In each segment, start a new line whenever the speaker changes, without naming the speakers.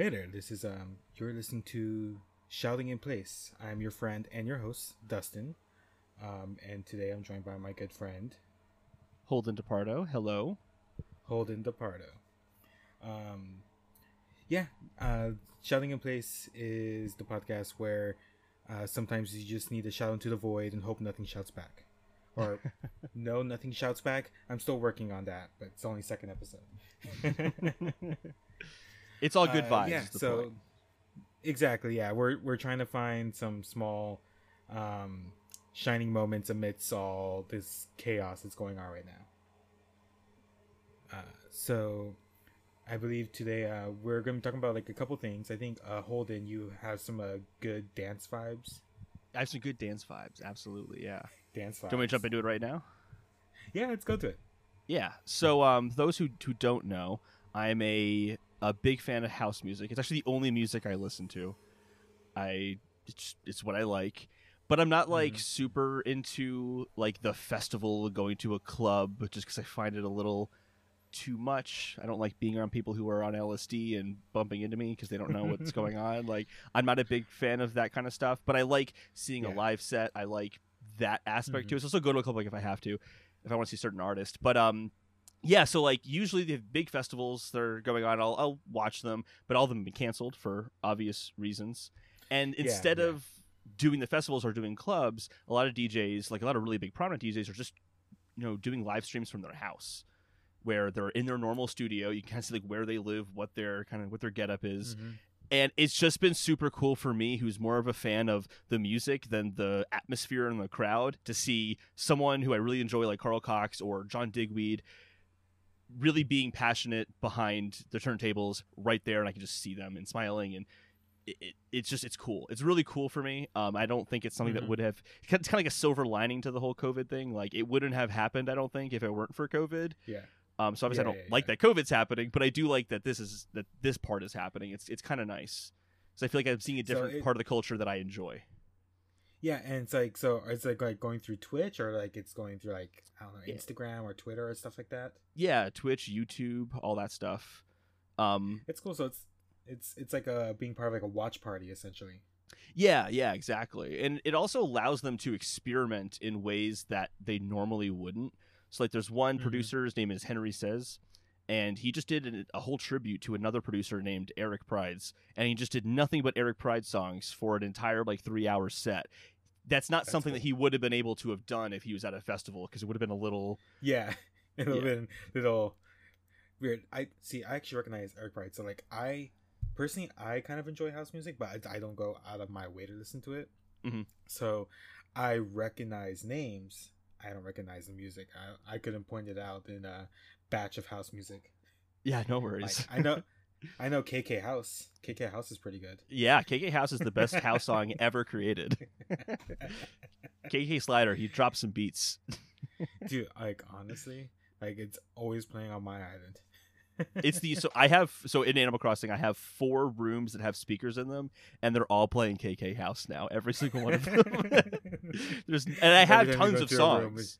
Hey there, this is um, you're listening to Shouting in Place. I'm your friend and your host, Dustin. Um, and today I'm joined by my good friend,
Holden DePardo. Hello.
Holden DePardo. Um, yeah, uh, Shouting in Place is the podcast where uh, sometimes you just need to shout into the void and hope nothing shouts back. Or, no, nothing shouts back. I'm still working on that, but it's only second episode.
It's all good
Uh,
vibes.
yeah, so
point.
exactly, yeah. We're we're trying to find some small um shining moments amidst all this chaos that's going on right now. Uh, so I believe today uh, we're going to be talking about like a couple things. I think uh, Holden, you have some uh, good dance vibes.
I have some good dance vibes. Absolutely, yeah.
Dance vibes.
Do you want me to jump into it right now?
Yeah, let's go to it.
Yeah. So, um, those who who don't know, I'm a a big fan of house music. It's actually the only music I listen to. I it's, it's what I like, but I'm not like
Mhm.
super into like the festival, going to a club, just because I find it a little too much. I don't like being around people who are on LSD and bumping into me because they don't know what's going on. Like I'm not a big fan of that kind of stuff, but I like seeing
Yeah.
a live set. I like that aspect
Mhm.
to it. So I'll still go to a club like if I have to, if I want to see certain artist. But um, yeah. So like usually the big festivals that are going on, I'll I'll watch them, but all of them have been canceled for obvious reasons. And instead
yeah.
of doing the festivals or doing clubs, a lot of DJs, like a lot of really big prominent DJs, are just you know doing live streams from their house where they're in their normal studio you can kind of see like where they live what their kind of what their getup is
Mhm.
and it's just been super cool for me who's more of a fan of the music than the atmosphere and the crowd to see someone who i really enjoy like carl cox or john digweed really being passionate behind the turntables right there and i can just see them and smiling and it, it, it's just it's cool it's really cool for me um, i don't think it's something
Mhm.
that would have it's kind of like a silver lining to the whole covid thing like it wouldn't have happened i don't think if it weren't for covid
Yeah.
um, so obviously
Yeah,
I don't
yeah,
like
yeah.
that COVID's happening, but I do like that this is that this part is happening. It's it's kind of nice. So I feel like I'm seeing a
So
different
it-
part of the culture that I enjoy.
Yeah, and it's like so it's like like going through Twitch or like it's going through like I don't know
Yeah.
Instagram or Twitter or stuff like that.
Yeah, Twitch, YouTube, all that stuff. Um,
It's cool. So it's it's it's like a being part of like a watch party essentially.
yeah, yeah, exactly. And it also allows them to experiment in ways that they normally wouldn't. So like, there's one
Mhm.
producer. His name is Henry Saiz. And he just did a whole tribute to another producer named Eric Prydz, and he just did nothing but Eric Prydz songs for an entire like three hour set. That's not
That's
something that he would have been able to have done if he was at a festival because it would have been a little
Yeah, it would have
Yeah.
been little weird. I see. I actually recognize Eric Prydz. So like I personally I kind of enjoy house music, but I, I don't go out of my way to listen to it.
Mhm.
So I recognize names. I don't recognize the music. I I couldn't point it out in a batch of house music.
yeah, no
Like
worries.
I know. I know KK House. KK House is pretty good.
yeah, KK House is the best house song ever created. KK Slider, he drops some beats.
Dude, like honestly, like it's always playing on my island.
It's the so I have so in Animal Crossing I have four rooms that have speakers in them, and they're all playing KK House now. Every single one of them. There's and I have
Every time you
tons of songs.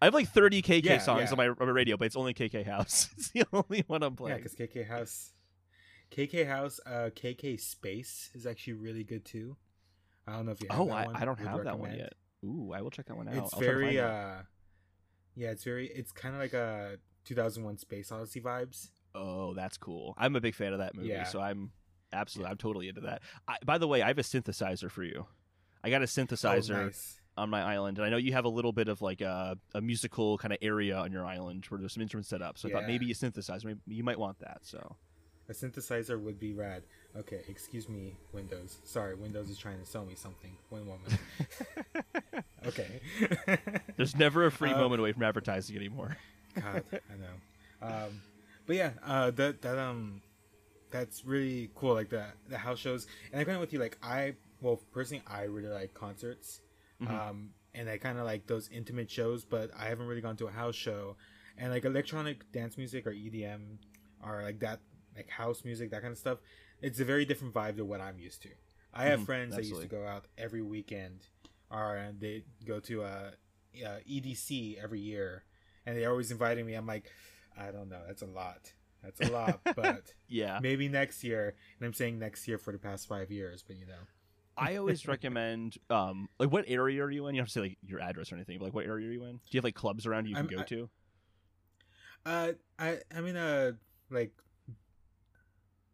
I have like 30 KK
Yeah,
songs
yeah.
on my, on my radio, but it's only KK House. It's the only one I'm playing.
Yeah, because KK House, KK House, uh, KK Space is actually really good too. I don't know if you. Have
oh,
that
I,
one.
I don't have that one yet. Ooh, I will check that one out.
It's
I'll
very, uh, yeah, it's very. It's kind of like a 2001 Space Odyssey vibes.
Oh, that's cool. I'm a big fan of that movie,
Yeah.
so I'm absolutely, I'm totally into that. I, by the way, I have a synthesizer for you. I got a synthesizer
Oh, nice.
On my island, and I know you have a little bit of like a, a musical kind of area on your island where there's some instruments set up. So I thought maybe a synthesizer, maybe you might want that. So
A synthesizer would be rad. Okay, excuse me, Windows. Sorry, Windows is trying to sell me something. One moment. okay.
there's never a free
Uh,
moment away from advertising anymore.
God, I know. Um, but yeah, uh, that that um, that's really cool. Like the the house shows, and I kind of with you. Like I, well, personally, I really like concerts,
Mhm.
um, and I kind of like those intimate shows. But I haven't really gone to a house show, and like electronic dance music or EDM, or like that, like house music, that kind of stuff. It's a very different vibe to what I'm used to. I have
Mhm,
friends that used to go out every weekend, or and they go to a, uh, EDC every year, and they're always inviting me. I'm like, I don't know, that's a lot. That's a lot, but
yeah.
maybe next year. And I'm saying next year for the past five years, but you know.
I always recommend um like what area are you in? You don't have to say like your address or anything, but like what area are you in? Do you have like clubs around you, you can
I'm-
go
I-
to?
Uh, I I'm in a like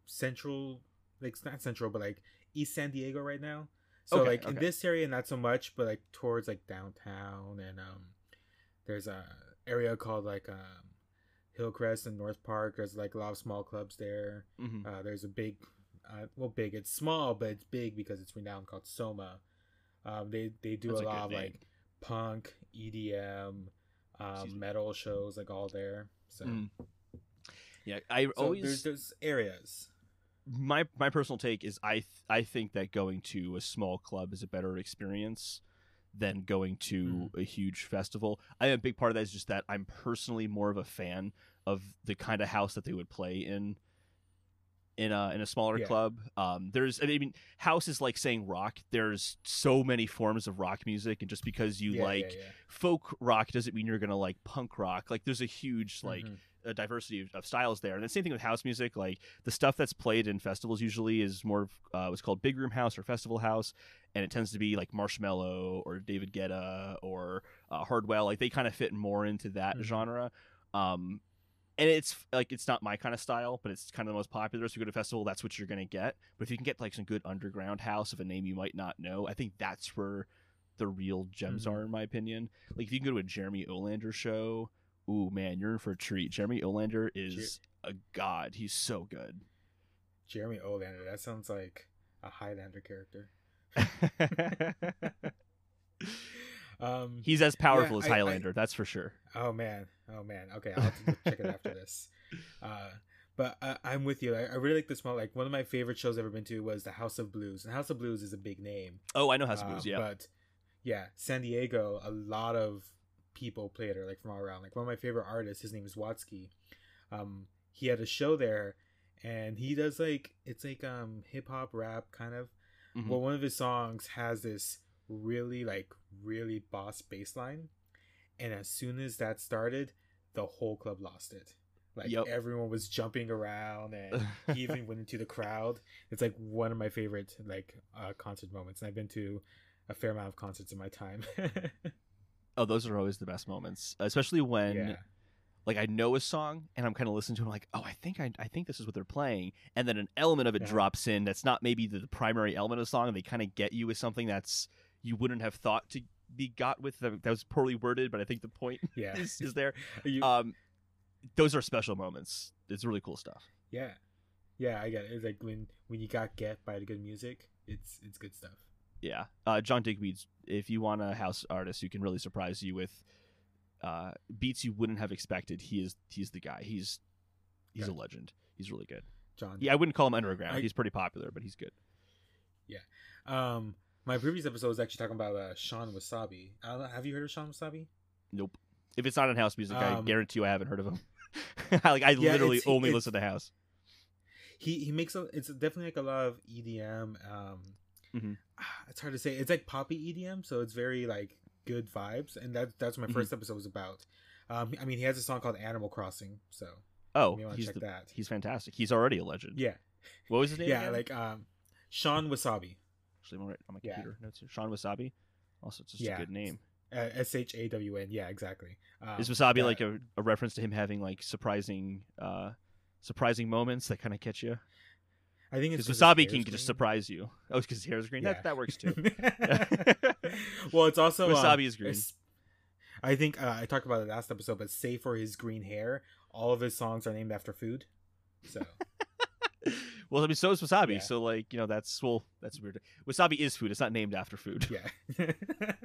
central, like it's not central, but like East San Diego right now. So
Okay,
like in this area, not so much, but like towards like downtown and um, there's a area called like um, Hillcrest and North Park. There's like a lot of small clubs there.
hmm
Uh, there's a big, uh, well, big. It's small, but it's big because it's renowned called Soma. Um, they they do
That's
a
a
lot of
name.
like punk, EDM, um, metal shows, like all there. So,
Mm. Yeah, I
so
always
there's there's areas.
my my personal take is I th- I think that going to a small club is a better experience than going to a huge festival. I think a big part of that is just that I'm personally more of a fan of the kind of house that they would play in in a in a smaller
Yeah.
club. Um, there's I mean house is like saying rock. There's so many forms of rock music, and just because you
Yeah,
like
yeah,
folk rock doesn't mean you're gonna like punk rock. Like there's a huge like
Mhm.
a diversity of, styles there. And the same thing with house music. Like the stuff that's played in festivals usually is more uh, what's called big room house or festival house, and it tends to be like Marshmello or David Guetta or uh, Hardwell. Like they kind of fit more into that
Mhm.
genre. Um, and it's like it's not my kind of style, but it's kind of the most popular. So you go to a festival, that's what you're gonna get. But if you can get like some good underground house of a name you might not know, I think that's where the real gems
Mhm.
are, in my opinion. Like if you can go to a Jeremy Olander show, ooh man, you're in for a treat. Jeremy Olander is a god. He's so good.
Jeremy Olander. That sounds like a Highlander character. Um.
He's as powerful
Yeah,
as
I- I-
Highlander, that's for sure.
Oh man. Oh man. Okay, I'll have to check it after this. Uh, but I, I'm with you. I, I really like this small. Like one of my favorite shows I've ever been to was the House of Blues, and House of Blues is a big name.
Oh, I know House of
Uh,
Blues. Yeah,
But yeah, San Diego, a lot of people played her like from all around. Like one of my favorite artists, his name is Watsky. Um, he had a show there, and he does like it's like um hip hop rap kind of.
Mhm.
Well, one of his songs has this really like really boss bassline and as soon as that started, the whole club lost it. Like
Yep.
everyone was jumping around, and he even went into the crowd. It's like one of my favorite like uh, concert moments, and I've been to a fair amount of concerts in my time.
oh, those are always the best moments, especially when
yeah,
like I know a song and I'm kind of listening to it. I'm like, oh, I think I, I think this is what they're playing, and then an element of it
Yeah.
drops in that's not maybe the, the primary element of the song, and they kind of get you with something that's you wouldn't have thought to be got with. That that was poorly worded, but I think the point
yeah,
is, is there.
You-
Um, those are special moments. It's really cool stuff.
yeah, yeah. I get it. It's like when when you got get by the good music, it's it's good stuff.
Yeah, uh, John Digweed's. If you want a house artist who can really surprise you with uh, beats you wouldn't have expected, he is he's the guy. He's he's a legend. He's really good.
John.
Yeah, I wouldn't call him underground.
I-
he's pretty popular, but he's good. Yeah.
Um, my previous episode was actually talking about uh, Shawn Wasabi. I know, have you heard of Shawn Wasabi?
Nope. If it's not in house music, I
Um,
guarantee you I haven't heard of him. like I
Yeah,
literally
it's-
only
it's-
listen to house.
He he makes a. It's definitely like a lot of EDM. Um,
Mhm.
ah, it's hard to say. It's like poppy EDM, so it's very like good vibes, and that that's what my
Mhm.
1st episode was about. Um, I mean, he has a song called Animal Crossing, so
Oh,
you want to
he's
check
the,
that.
he's fantastic. He's already a legend.
Yeah,
What was his name?
yeah,
again?
like um, Shawn Wasabi,
actually, I'm right on my
Yeah.
computer notes here. Shawn Wasabi. Also, it's just
Yeah.
a good name.
uh, S H A W N. Yeah, exactly. Um,
Is Wasabi
that-
like a, a reference to him having like surprising, uh, surprising moments that kind of catch you?
I think it's
Because Wasabi can
hair's
just surprise you. Oh, because his hair is green.
Yeah.
That that works too.
well, it's also um,
Wasabi is green.
I think uh, I talked about it last episode, but save for his green hair, all of his songs are named after food. So
well, I mean, so is wasabi.
Yeah.
So like, you know, that's well, that's weird. Wasabi is food. It's not named after food.
yeah,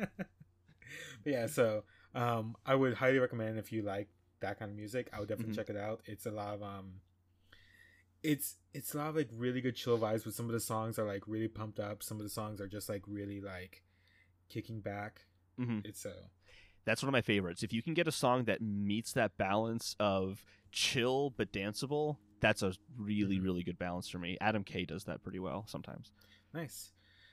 yeah. So um, I would highly recommend if you like that kind of music. I would definitely
Mhm.
check it out. It's a lot of um, it's it's a lot of like really good chill vibes. But some of the songs are like really pumped up. Some of the songs are just like really like kicking back.
Mhm.
It's uh,
That's one of my favorites. If you can get a song that meets that balance of chill but danceable, that's a really
Mhm.
really good balance for me. Adam K does that pretty well sometimes.
Nice.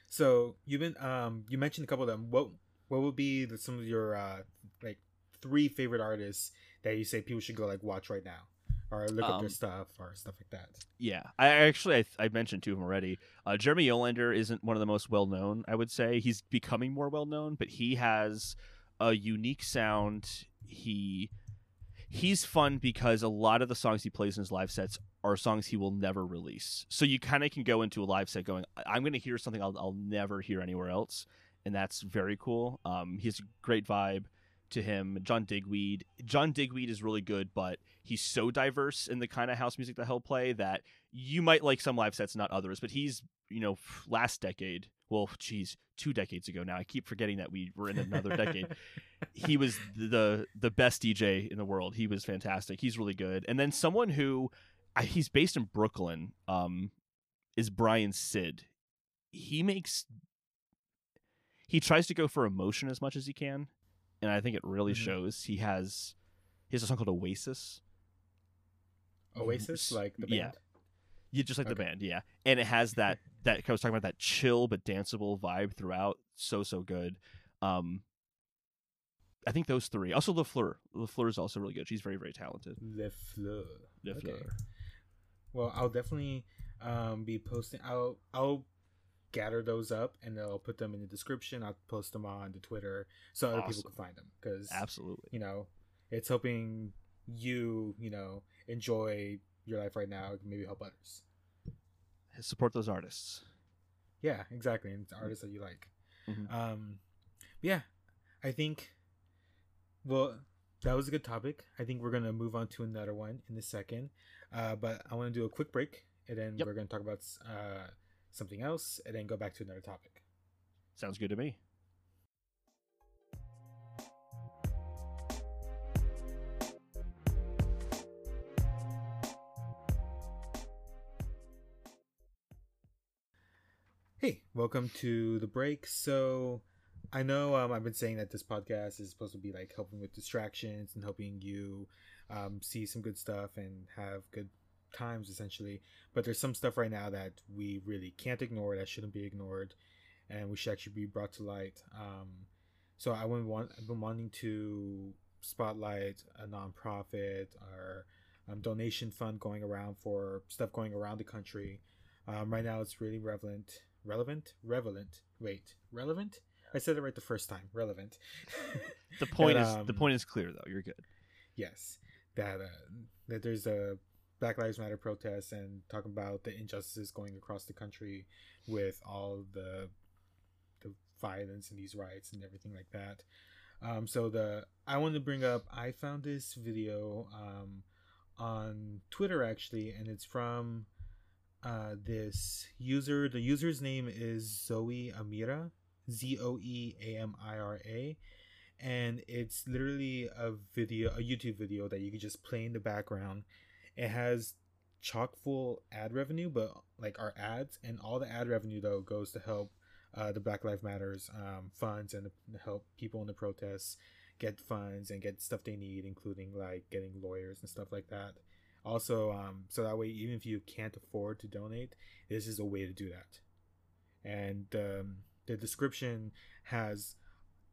So you've been um you mentioned a couple of them. What what would be the, some of your uh like three favorite artists that you say people should go like watch right now? or look up their
Um,
stuff or stuff like that.
Yeah, I actually I, I mentioned two of them already. Uh, Jeremy Olander isn't one of the most well known. I would say he's becoming more well known, but he has a unique sound. He he's fun because a lot of the songs he plays in his live sets are songs he will never release. So you kind of can go into a live set going, "I- I'm going to hear something I'll, I'll never hear anywhere else, and that's very cool. Um, he has a great vibe to him. John Digweed, John Digweed is really good, but he's so diverse in the kind of house music that he'll play that you might like some live sets, not others. But he's, you know, last decade. Well, geez, two decades ago now. I keep forgetting that we were in another decade. He was the the best DJ in the world. He was fantastic. He's really good. And then someone who he's based in Brooklyn um, is Brian Cid. He makes he tries to go for emotion as much as he can, and I think it really
Mhm.
shows. He has he has a song called Oasis.
Oasis, like the band.
Yeah. Yeah, just like the band, yeah. And it has that that I was talking about that chill but danceable vibe throughout. So so good. Um I think those three. Also LaFleur. LaFleur is also really good. She's very, very talented.
Le Fleur.
Le
Okay.
Fleur.
Well, I'll definitely um, be posting. I'll I'll gather those up and I'll put them in the description. I'll post them on the Twitter so other people can find them because
Absolutely.
you know it's helping you you know enjoy your life right now. Maybe help others.
Support those artists.
Yeah, exactly. And it's artists that you like.
Mhm.
Um, yeah, I think. Well, that was a good topic. I think we're gonna move on to another one in a second. Uh, but I want to do a quick break, and then
Yep.
we're gonna talk about uh something else, and then go back to another topic.
Sounds good to me.
Hey, welcome to the break. So, I know um, I've been saying that this podcast is supposed to be like helping with distractions and helping you um, see some good stuff and have good times, essentially. But there's some stuff right now that we really can't ignore that shouldn't be ignored, and we should actually be brought to light. Um, so, I want I've been wanting to spotlight a nonprofit or um, donation fund going around for stuff going around the country. Um, right now, it's really relevant. Relevant? Relevant. Wait, relevant? I said it right the first time. Relevant.
The point
That,
is the
um,
point is clear though. You're good.
yes, that uh, that there's a Black Lives Matter protest and talking about the injustices going across the country with all the the violence and these riots and everything like that. Um, so the I wanted to bring up. I found this video um, on Twitter actually, and it's from uh, this user. The user's name is Zoe Amira, Z O E A M I R A, and it's literally a video, a YouTube video that you can just play in the background. It has chock full ad revenue, but like our ads, and all the ad revenue though goes to help uh, the Black Lives Matters um, funds and help people in the protests get funds and get stuff they need, including like getting lawyers and stuff like that. Also, um, so that way, even if you can't afford to donate, this is a way to do that. And um, the description has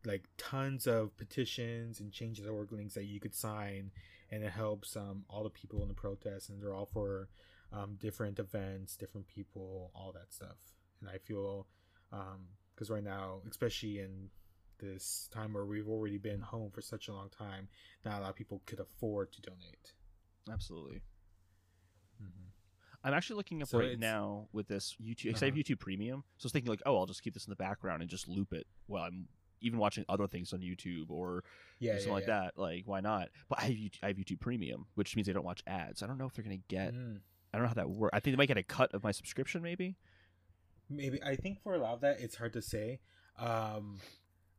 like tons of petitions and change.org links that you could sign, and it helps um, all the people in the protests, and they're all for um, different events, different people, all that stuff. And I feel because right now, especially in this time where we've already been home for such a long time, not a lot of people could afford to donate.
Absolutely.
Mm-hmm.
I'm actually looking up
So
right now with this YouTube because I have
Uh-huh.
YouTube Premium. So I was thinking like, oh, I'll just keep this in the background and just loop it while I'm even watching other things on YouTube or
Yeah,
something
yeah,
like
yeah.
that. Like, why not? But I have, YouTube, I have YouTube Premium, which means I don't watch ads. I don't know if they're gonna get.
Mm.
I don't know how that works. I think they might get a cut of my subscription, maybe.
maybe i think for a lot of that it's hard to say um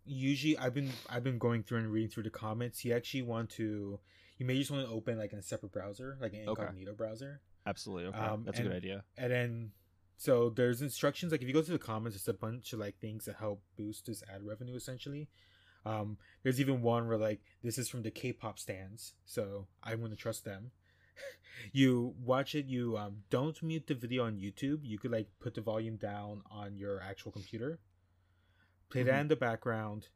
usually i've been i've been going through and reading through the comments you actually want to you may just want to open like in a separate browser like an
Okay.
incognito browser
Absolutely. Okay,
Um,
that's a good idea.
and then so there's instructions like if you go to the comments it's a bunch of like things that help boost this ad revenue essentially um there's even one where like this is from the k-pop stands so i'm going to trust them you watch it you um don't mute the video on youtube you could like put the volume down on your actual computer play that
Mhm.
in the background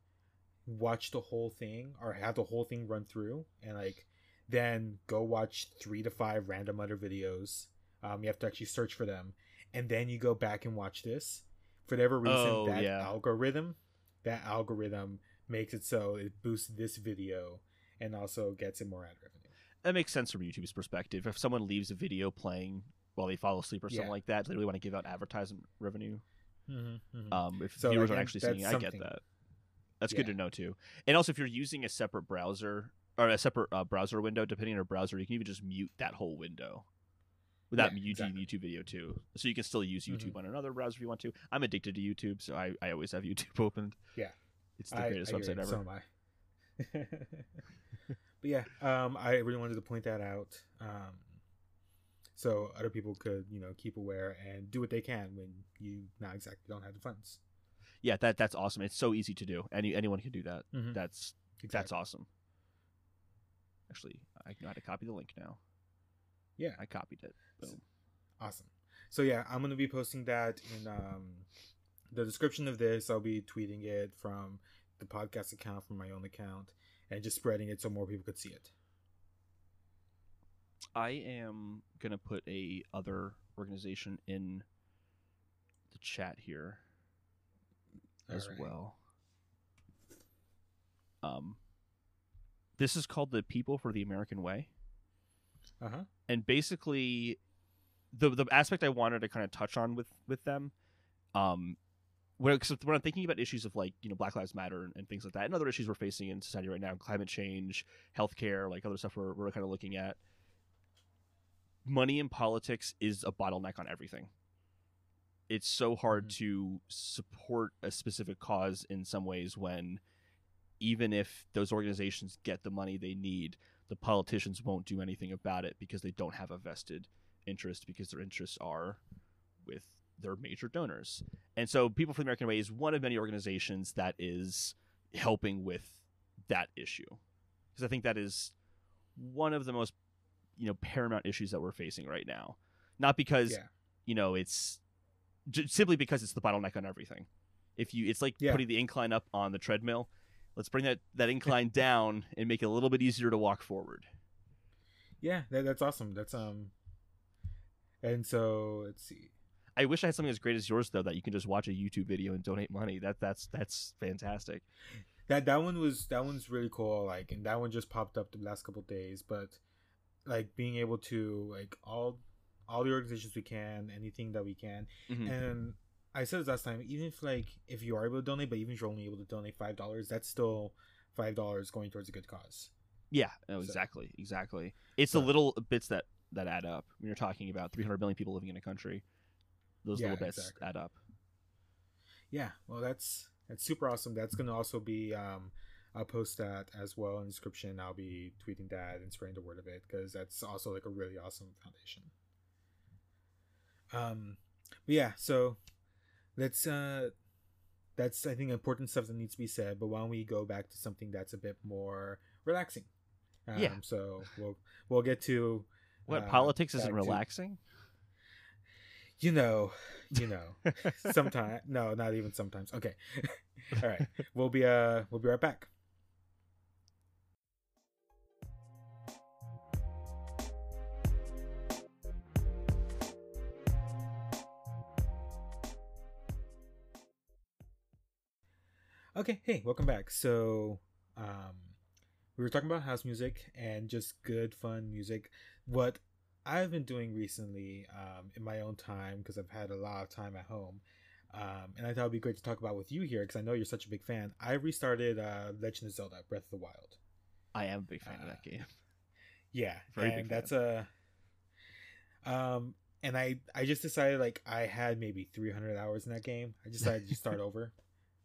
watch the whole thing or have the whole thing run through and like then go watch three to five random other videos. Um, you have to actually search for them, and then you go back and watch this. For whatever reason,
Oh,
that
yeah.
algorithm, that algorithm makes it so it boosts this video and also gets it more ad revenue.
That makes sense from YouTube's perspective. If someone leaves a video playing while they fall asleep or something
Yeah.
like that, they really want to give out advertisement revenue.
Mm-hmm,
Um, if
So,
viewers
like,
aren't actually seeing it, I get that. That's good to know too. And also, if you're using a separate browser or a separate uh, browser window, depending on your browser, you can even just mute that whole window without
Yeah,
muting
exactly.
the YouTube video too. So you can still use YouTube
Mhm.
on another browser if you want to. I'm addicted to YouTube, so I, I always have YouTube opened.
Yeah.
it's the greatest
hear
website ever.
So am I. but yeah, um, I really wanted to point that out, um, so other people could, you know, keep aware and do what they can when you not exactly don't have the funds.
Yeah, that that's awesome. It's so easy to do. Any anyone can do that.
Mhm.
That's that's awesome. Actually, I know how to copy the link now.
Yeah.
I copied it. Boom.
Awesome. So yeah, I'm gonna be posting that in um, the description of this. I'll be tweeting it from the podcast account from my own account and just spreading it so more people could see it.
I am gonna put a other organization in the chat here as
Alright.
well. Um, this is called the People for the American Way,
Uh huh.
and basically, the the aspect I wanted to kind of touch on with with them, um, when, 'cause when I'm thinking about issues of like you know Black Lives Matter and, and things like that, and other issues we're facing in society right now, climate change, healthcare, like other stuff we're we're kind of looking at. Money in politics is a bottleneck on everything. It's so hard
Mhm.
to support a specific cause in some ways when even if those organizations get the money they need, the politicians won't do anything about it because they don't have a vested interest because their interests are with their major donors. And so People for the American Way is one of many organizations that is helping with that issue. Because I think that is one of the most you know paramount issues that we're facing right now. Not because
Yeah.
you know it's j- simply because it's the bottleneck on everything. If you it's like
Yeah.
putting the incline up on the treadmill. Let's bring that that incline down and make it a little bit easier to walk forward.
Yeah, that, that's awesome. That's um, and so let's see.
I wish I had something as great as yours though that you can just watch a YouTube video and donate money. That that's that's fantastic.
That that one was that one's really cool. Like, and that one just popped up the last couple days. But like being able to like all all the organizations we can, anything that we can,
Mhm.
and I said this last time. Even if like if you are able to donate, but even if you're only able to donate five dollars, that's still five dollars going towards a good cause.
Yeah, no,
So-
exactly, exactly. It's
So-
the little bits that that add up when you're talking about 300 million people living in a country. Those
Yeah,
little bits
exactly.
add up.
Yeah, well, that's that's super awesome. That's gonna also be um, I'll post that as well in the description. I'll be tweeting that and spreading the word of it because that's also like a really awesome foundation. Um, but yeah, so let's uh, that's I think important stuff that needs to be said. But why don't we go back to something that's a bit more relaxing? Um,
Yeah.
So we'll we'll get to
What
uh,
politics isn't
to-
relaxing?
you know, you know. sometimes no not even sometimes okay all right we'll be uh we'll be right back okay hey welcome back so um we were talking about house music and just good fun music what i've been doing recently um in my own time because i've had a lot of time at home um, and I thought it'd be great to talk about with you here because I know you're such a big fan. I restarted uh, Legend of Zelda: Breath of the Wild.
I am a big fan of
Uh,
that game.
Yeah,
Very
and that's a. Um, and I I just decided like I had maybe 300 hours in that game. I decided to start over,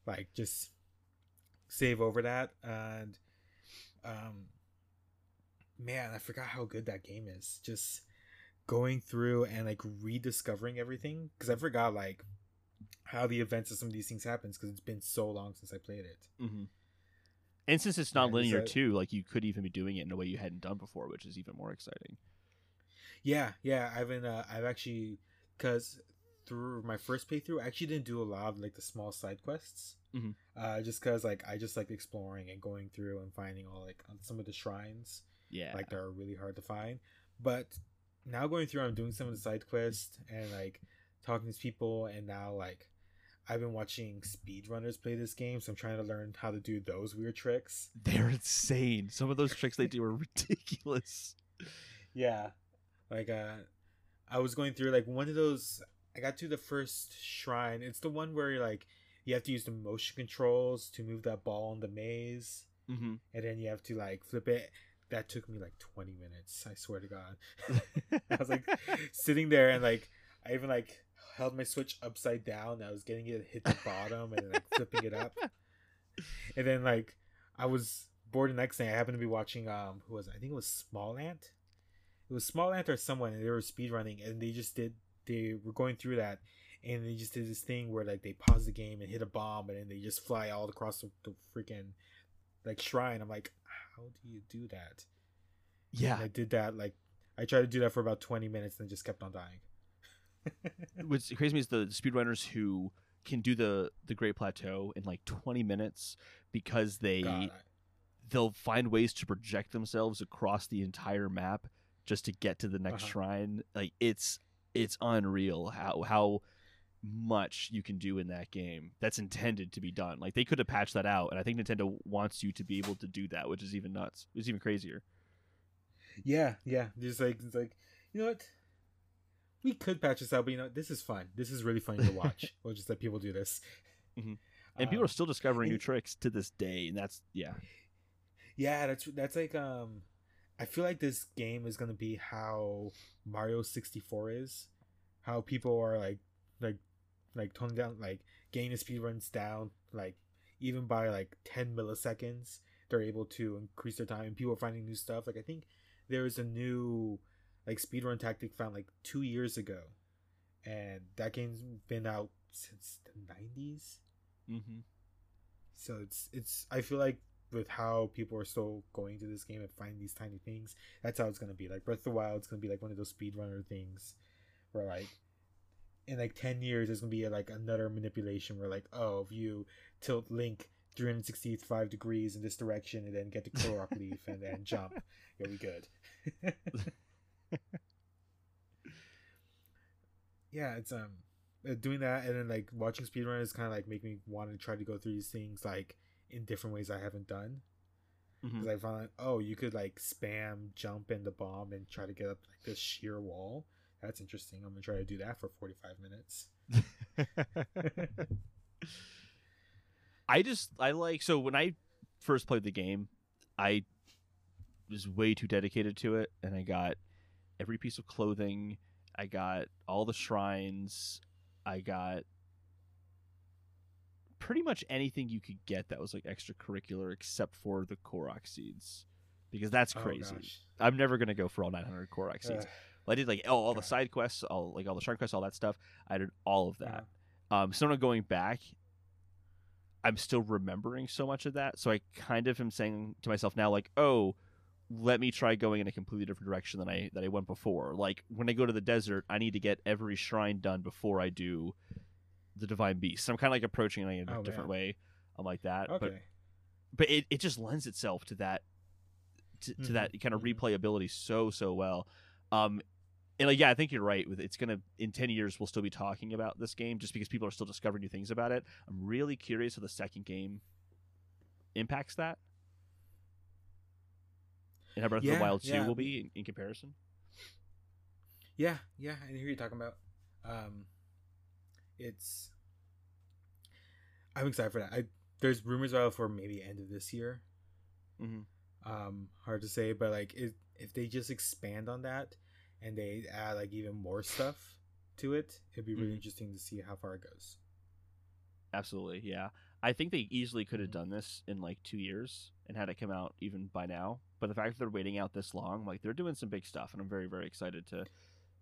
like just save over that and um, man, I forgot how good that game is. Just going through and like rediscovering everything because I forgot like how the events of some of these things happens because it's been so long since I played it.
hmm And since it's not linear
that-
too, like you could even be doing it in a way you hadn't done before, which is even more exciting.
Yeah, yeah. I've been. Uh, I've actually because through my first playthrough, I actually didn't do a lot of like the small side quests.
Mhm.
Uh, just because like I just like exploring and going through and finding all like some of the shrines
Yeah.
like they're really hard to find. But now going through, I'm doing some of the side quests and like talking to people, and now like I've been watching speedrunners play this game, so I'm trying to learn how to do those weird tricks.
They're insane. Some of those tricks they do are ridiculous.
Yeah, like uh, I was going through like one of those. I got to the first shrine. It's the one where like you have to use the motion controls to move that ball in the maze,
Mm-hmm.
and then you have to like flip it. That took me like 20 minutes. I swear to God. I was like sitting there and like I even like held my switch upside down. I was getting it hit the bottom and like flipping it up. And then like I was bored the next thing. I happened to be watching um who was it? I think it was Small Ant. It was Small Ant or someone and they were speed running, and they just did they were going through that and they just did this thing where like they pause the game and hit a bomb and then they just fly all across the, the freaking like shrine. I'm like, how do you do that?
yeah.
And I did that like I tried to do that for about 20 minutes and just kept on dying.
What's crazy is the speedrunners who can do the the Great Plateau in like 20 minutes because they
God,
they'll find ways to project themselves across the entire map just to get to the next
Uh-huh.
shrine. Like it's it's unreal how how much you can do in that game that's intended to be done. Like they could have patched that out, and I think Nintendo wants you to be able to do that, which is even nuts. It's even crazier.
Yeah, yeah. Just like it's like you know what? We could patch this out, but you know this is fun. This is really fun to watch. we'll just let people do this.
Mhm. And people
Um,
are still discovering new tricks to this day, and that's yeah.
Yeah, that's that's like um I feel like this game is gonna be how Mario sixty four is. How people are like like like toning down like getting the speed runs down like even by like ten milliseconds they're able to increase their time and people are finding new stuff. Like I think there was a new like speedrun tactic found like two years ago. And that game's been out since the nineties.
Mm-hmm.
So it's it's I feel like with how people are still going to this game and finding these tiny things, that's how it's gonna be. Like Breath of the Wild, it's gonna be like one of those speedrunner things where like in like ten years there's gonna be like another manipulation where like, oh if you tilt Link 365 degrees in this direction and then get the Korok leaf and then jump, you'll be good. yeah, it's um uh, doing that and then like watching speedrunners kind of like make me want to try to go through these things like in different ways I haven't done.
Mm-hmm.
Because I found like, oh, you could like spam jump in the bomb and try to get up like this sheer wall. That's interesting. I'm gonna try to do that for 45 minutes.
I just I like so when I first played the game, I was way too dedicated to it, and I got every piece of clothing. I got all the shrines. I got pretty much anything you could get that was like extracurricular, except for the Korok seeds, because that's
Oh,
crazy.
gosh.
I'm never gonna go for all 900 Korok seeds.
Ugh.
I did like all, all the side quests, all like all the shrine quests, all that stuff. I did all of that.
Uh-huh.
Um, so now going back, I'm still remembering so much of that. So I kind of am saying to myself now, like, oh, let me try going in a completely different direction than I that I went before. Like when I go to the desert, I need to get every shrine done before I do the divine beast. So I'm kind of like approaching it in a
Oh,
different
man.
way. I'm like that,
Okay.
but but it, it just lends itself to that to, to that kind of
mhm.
replayability so so well. Um, and like yeah, I think you're right. With it's gonna in ten years we'll still be talking about this game just because people are still discovering new things about it. I'm really curious how the second game impacts that, and how Breath of the Wild Two
yeah.
will be in, in comparison.
Yeah, yeah, I hear you talking about. Um, it's. I'm excited for that. I there's rumors about for maybe end of this year.
Mm-hmm.
Um, hard to say, but like if if they just expand on that, and they add like even more stuff to it, it'd be really
Mhm.
interesting to see how far it goes.
Absolutely, yeah. I think they easily could have
Mhm.
done this in like two years and had it come out even by now. But the fact that they're waiting out this long, like they're doing some big stuff, and I'm very, very excited to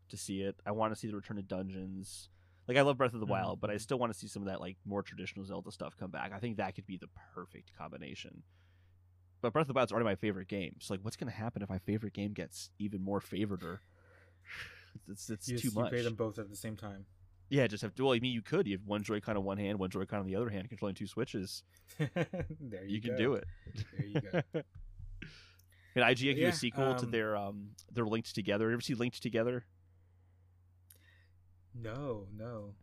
to see it. I want to see the return of dungeons. Like I love Breath of the
Mhm.
Wild, but I still want to see some of that like more traditional Zelda stuff come back. I think that could be the perfect combination. But Breath of the Wild's already my favorite game. So like, what's going to happen if my favorite game gets even more favored or? It's it's
you,
too
you
much.
play them both at the same time.
Yeah, just have to. Well, I mean, you could. You have one Joy-Con on one hand, one Joy-Con on the other hand, controlling two switches.
there you,
You, can do it.
There you go.
And IGN
Yeah,
a sequel to
um,
their um their linked together. You ever see linked together?
No, no.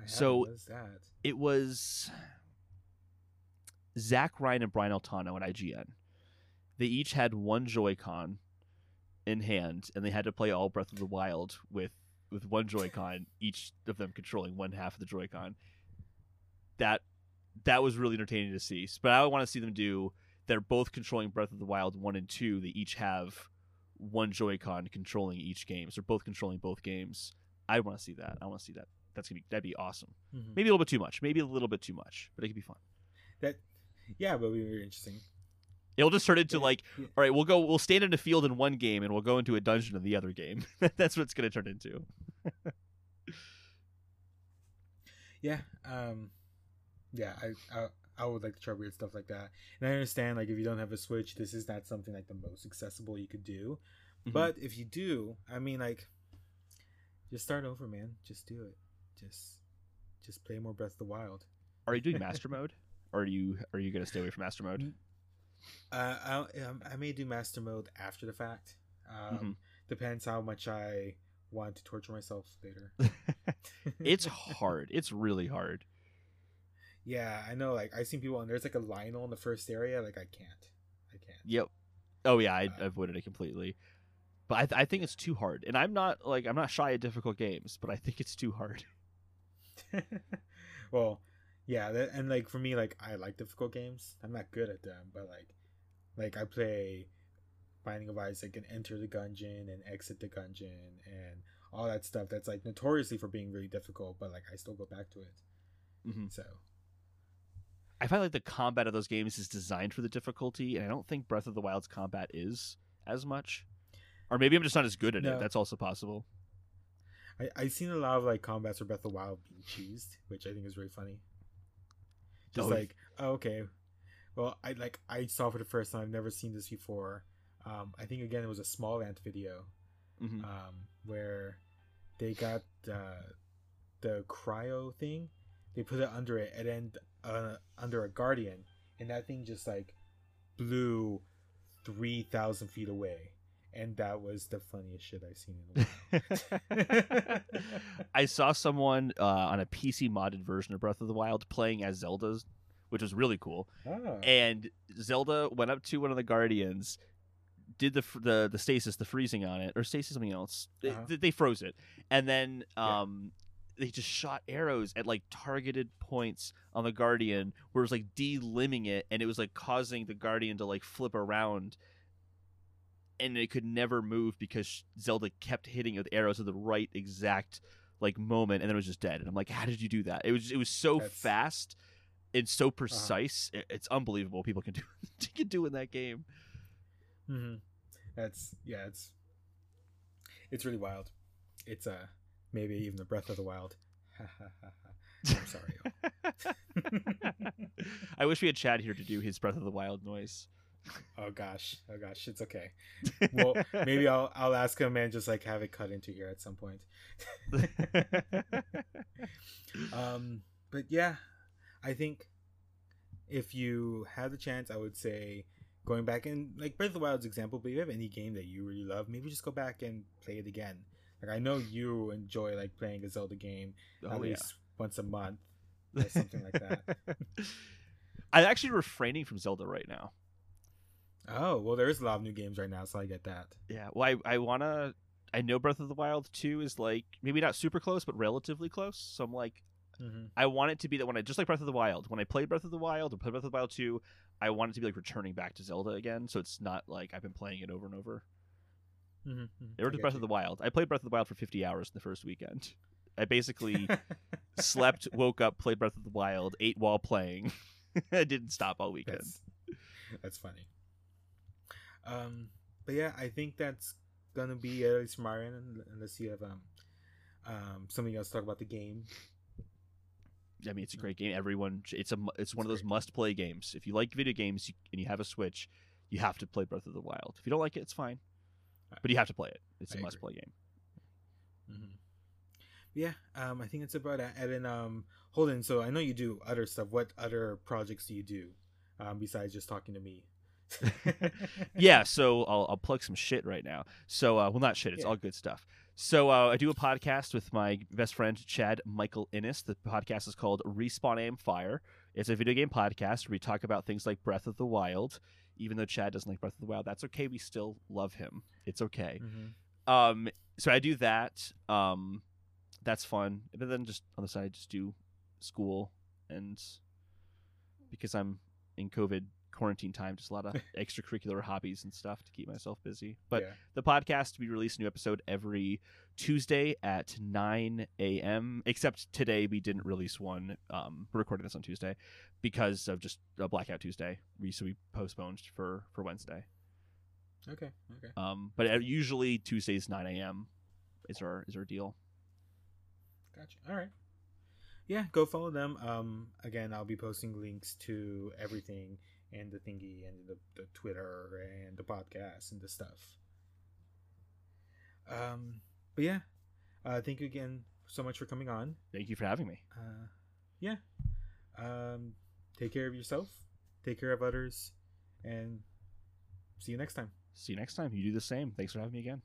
I
So-
haven't. what is that?
It was Zach Ryan and Brian Altano at IGN. They each had one Joy-Con in hand, and they had to play all Breath of the Wild with with one Joy-Con, each of them controlling one half of the Joy-Con. That that was really entertaining to see. But I want to see them do. They're both controlling Breath of the Wild one and two. They each have one Joy-Con controlling each game. So they're both controlling both games. I want to see that. I want to see that. That's gonna be that'd be awesome.
Mhm.
Maybe a little bit too much. Maybe a little bit too much, but it could be fun.
That, yeah, but we were interesting.
It'll just turn into
Yeah,
like, all right, we'll go, we'll stand in a field in one game, and we'll go into a dungeon in the other game. That's what it's going to turn into.
Yeah, um, yeah, I, I I would like to try weird stuff like that. And I understand like if you don't have a Switch, this is not something like the most accessible you could do.
Mhm.
But if you do, I mean, like, just start over, man. Just do it. Just just play more Breath of the Wild.
Are you doing master mode, or are you are you going to stay away from master mode?
Uh, I um, I may do master mode after the fact. Um,
Mhm.
Depends how much I want to torture myself later.
It's hard. It's really hard.
yeah, I know. Like I've seen people, and there's like a Lynel in the first area. Like I can't. I can't.
Yep. Oh yeah, I,
Uh,
I avoided it completely. But I, th- I think it's too hard, and I'm not like I'm not shy at difficult games, but I think it's too hard.
well, yeah, that, and like for me, like I like difficult games. I'm not good at them, but like, like I play Binding of Isaac and Enter the Gungeon and Exit the Gungeon and all that stuff. That's like notoriously for being really difficult, but like I still go back to it.
Mhm.
So
I find like the combat of those games is designed for the difficulty, and I don't think Breath of the Wild's combat is as much. Or maybe I'm just not as good at
No.
it. That's also possible.
I I've seen a lot of like combats for Breath of the Wild being cheesed, which I think is really funny. Just
Oh,
like, oh, okay, well, I like I saw for the first time. I've never seen this before. Um, I think again it was a small ant video.
Mhm.
um, where they got uh, the cryo thing. They put it under it, and then uh, under a guardian, and that thing just like blew three thousand feet away, and that was the funniest shit I've seen in a while.
I saw someone uh, on a PC modded version of Breath of the Wild playing as Zelda's, which was really cool.
oh.
And Zelda went up to one of the guardians, did the the the stasis, the freezing on it, or stasis something else. They,
Uh-huh.
they froze it, and then
Yeah.
um. They just shot arrows at like targeted points on the Guardian, where it was like delimbing it, and it was like causing the Guardian to like flip around, and it could never move because Zelda kept hitting it with arrows at the right exact like moment, and then it was just dead. And I'm like, how did you do that? It was it was so
That's-
fast and so precise. It- It's unbelievable. People can do can do in that game.
hmm That's yeah, it's it's really wild. It's uh maybe even the Breath of the Wild. I'm sorry.
I wish we had Chad here to do his Breath of the Wild noise.
Oh gosh, oh gosh, it's okay. Well, maybe I'll I'll ask him and just like have it cut into here at some point. um, but yeah, I think if you had the chance, I would say going back and like Breath of the Wild's example. But if you have any game that you really love, maybe just go back and play it again. Like I know you enjoy like playing a Zelda game at
oh, yeah.
least once a month or something like that.
I'm actually refraining from Zelda right now.
Oh well, there is a lot of new games right now, so I get that.
Yeah. Well, I, I want to. I know Breath of the Wild 2 is like maybe not super close, but relatively close. So I'm like,
Mm-hmm.
I want it to be that when I just like Breath of the Wild, when I played Breath of the Wild or play Breath of the Wild 2, I want it to be like returning back to Zelda again. So it's not like I've been playing it over and over.
Mm-hmm.
It was Breath of the Wild. I played Breath of the Wild for 50 hours in the first weekend. I basically slept, woke up, played Breath of the Wild, ate while playing. I didn't stop all weekend.
That's, that's funny. Um, but yeah, I think that's gonna be it at least from our end, unless you have um, um something else to talk about the game.
I mean, it's a great game. Everyone, it's a, mu- it's one of those must-play games. If you like video games you, and you have a Switch, you have to play Breath of the Wild. If you don't like it, it's fine, but you have to play it. It's
I
a
agree.
must-play game.
Mm-hmm. Yeah, um, I think that's about it. And then um, Holden. So I know you do other stuff. What other projects do you do, um, besides just talking to me?
yeah, so I'll, I'll plug some shit right now. So, uh, well, not shit. It's
Yeah.
all good stuff. So uh, I do a podcast with my best friend Chad Michael Innes. The podcast is called Respawn Aim Fire. It's a video game podcast where we talk about things like Breath of the Wild. Even though Chad doesn't like Breath of the Wild, that's okay. We still love him. It's okay.
Mhm.
Um, so I do that. Um, that's fun. But then just on the side, I just do school and because I'm in COVID quarantine time, just a lot of extracurricular hobbies and stuff to keep myself busy. But
yeah.
the podcast we release a new episode every Tuesday at 9 a.m. Except today we didn't release one. Um, we're recording this on Tuesday because of just a blackout Tuesday. We so we postponed for for Wednesday.
okay, okay,
Um, but usually Tuesdays 9 a.m. is our is our deal.
gotcha. All right. Yeah, go follow them. Um, again, I'll be posting links to everything and the thingy and the, the Twitter and the podcast and the stuff. Um, but yeah, uh, thank you again so much for coming on.
Thank you for having me.
Uh, yeah. Um, take care of yourself, take care of others, and see you next time.
See you next time. You do the same. Thanks for having me again.